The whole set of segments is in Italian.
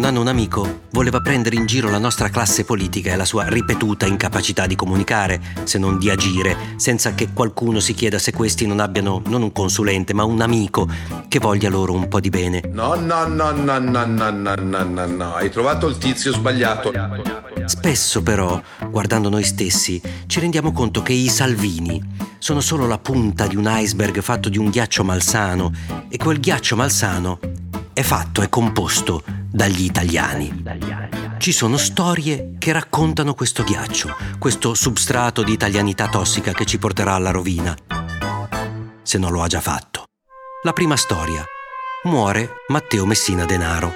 Non hanno un amico voleva prendere in giro la nostra classe politica e la sua ripetuta incapacità di comunicare, se non di agire, senza che qualcuno si chieda se questi non abbiano non un consulente, ma un amico che voglia loro un po' di bene. No, no, no, no, no, no, no, no, no, no, hai trovato il tizio sbagliato. Spesso però, guardando noi stessi, ci rendiamo conto che i Salvini sono solo la punta di un iceberg fatto di un ghiaccio malsano e quel ghiaccio malsano è fatto, è composto dagli italiani. Ci sono storie che raccontano questo ghiaccio, questo substrato di italianità tossica che ci porterà alla rovina, se non lo ha già fatto. La prima storia. Muore Matteo Messina Denaro.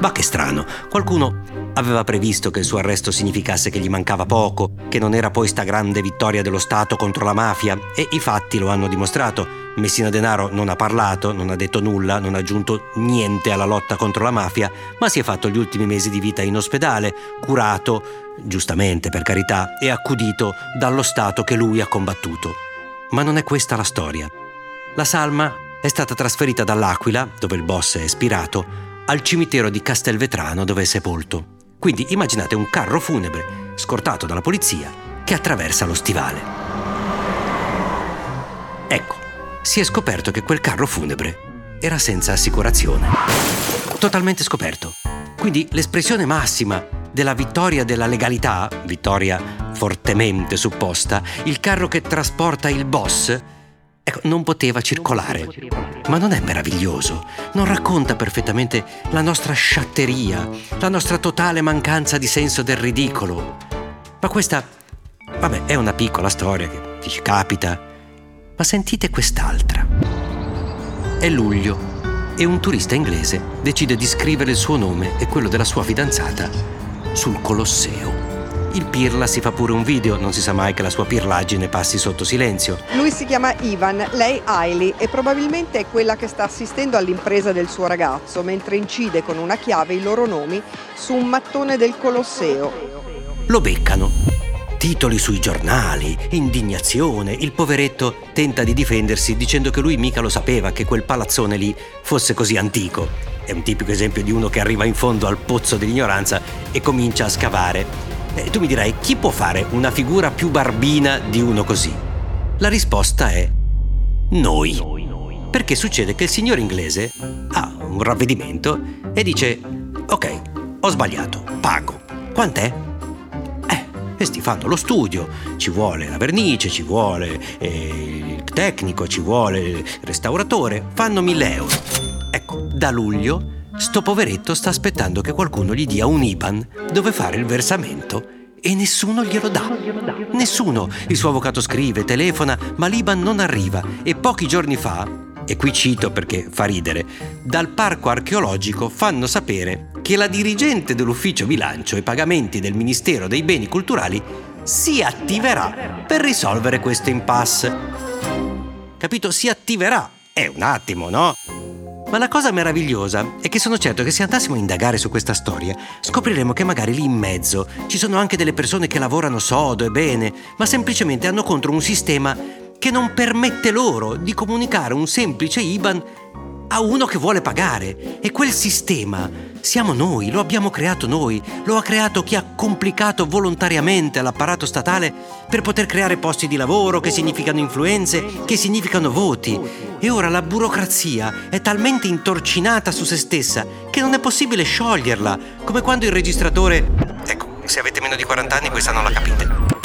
Ma che strano, qualcuno aveva previsto che il suo arresto significasse che gli mancava poco, che non era poi sta grande vittoria dello Stato contro la mafia, e i fatti lo hanno dimostrato. Messina Denaro non ha parlato, non ha detto nulla, non ha aggiunto niente alla lotta contro la mafia, ma si è fatto gli ultimi mesi di vita in ospedale, curato, giustamente per carità, e accudito dallo Stato che lui ha combattuto. Ma non è questa la storia. La salma è stata trasferita dall'Aquila, dove il boss è espirato, al cimitero di Castelvetrano dove è sepolto. Quindi immaginate un carro funebre scortato dalla polizia che attraversa lo stivale. Ecco, si è scoperto che quel carro funebre era senza assicurazione. Totalmente scoperto. Quindi l'espressione massima della vittoria della legalità, vittoria fortemente supposta, il carro che trasporta il boss, ecco, non poteva circolare. Ma non è meraviglioso? Non racconta perfettamente la nostra sciatteria, la nostra totale mancanza di senso del ridicolo. Ma questa, vabbè, è una piccola storia che ti capita. Ma sentite quest'altra. È luglio e un turista inglese decide di scrivere il suo nome e quello della sua fidanzata sul Colosseo. Il pirla si fa pure un video, non si sa mai che la sua pirlaggine passi sotto silenzio. Lui si chiama Ivan, lei Hailey e probabilmente è quella che sta assistendo all'impresa del suo ragazzo mentre incide con una chiave i loro nomi su un mattone del Colosseo. Lo beccano. Titoli sui giornali, indignazione, il poveretto tenta di difendersi dicendo che lui mica lo sapeva che quel palazzone lì fosse così antico. È un tipico esempio di uno che arriva in fondo al pozzo dell'ignoranza e comincia a scavare e tu mi dirai, chi può fare una figura più barbina di uno così? La risposta è noi. Perché succede che il signor inglese ha un ravvedimento e dice, ok, ho sbagliato, pago. Quant'è? Eh, questi fanno lo studio, ci vuole la vernice, ci vuole eh, il tecnico, ci vuole il restauratore, fanno 1000 euro. Ecco, da luglio Sto poveretto sta aspettando che qualcuno gli dia un IBAN dove fare il versamento e nessuno glielo dà. Nessuno. Il suo avvocato scrive, telefona, ma l'IBAN non arriva e pochi giorni fa, e qui cito perché fa ridere, dal parco archeologico fanno sapere che la dirigente dell'ufficio bilancio e pagamenti del Ministero dei Beni Culturali si attiverà per risolvere questo impasse. Capito? Si attiverà. È un attimo, no? Ma la cosa meravigliosa è che sono certo che se andassimo a indagare su questa storia, scopriremo che magari lì in mezzo ci sono anche delle persone che lavorano sodo e bene, ma semplicemente hanno contro un sistema che non permette loro di comunicare un semplice IBAN a uno che vuole pagare. E quel sistema siamo noi, lo abbiamo creato noi, lo ha creato chi ha complicato volontariamente l'apparato statale per poter creare posti di lavoro che significano influenze, che significano voti. E ora la burocrazia è talmente intorcinata su se stessa che non è possibile scioglierla, come quando il registratore... Ecco, se avete meno di 40 anni questa non la capite.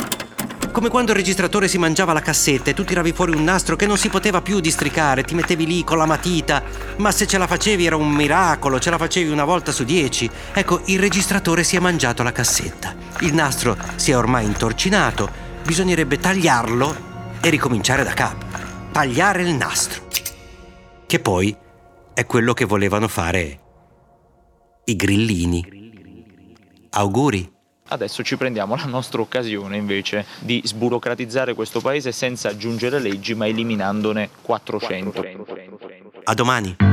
Come quando il registratore si mangiava la cassetta e tu tiravi fuori un nastro che non si poteva più districare, ti mettevi lì con la matita Ma se ce la facevi era un miracolo, ce la facevi una volta su dieci. Ecco, il registratore si è mangiato la cassetta. Il nastro si è ormai intorcinato. Bisognerebbe tagliarlo e ricominciare da capo. Tagliare il nastro. Che poi è quello che volevano fare i grillini. Auguri. Adesso ci prendiamo la nostra occasione invece di sburocratizzare questo paese senza aggiungere leggi ma eliminandone 400. A domani.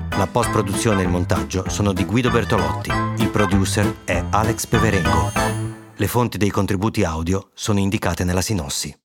La post-produzione e il montaggio sono di Guido Bertolotti. Il producer è Alex Peverengo. Le fonti dei contributi audio sono indicate nella sinossi.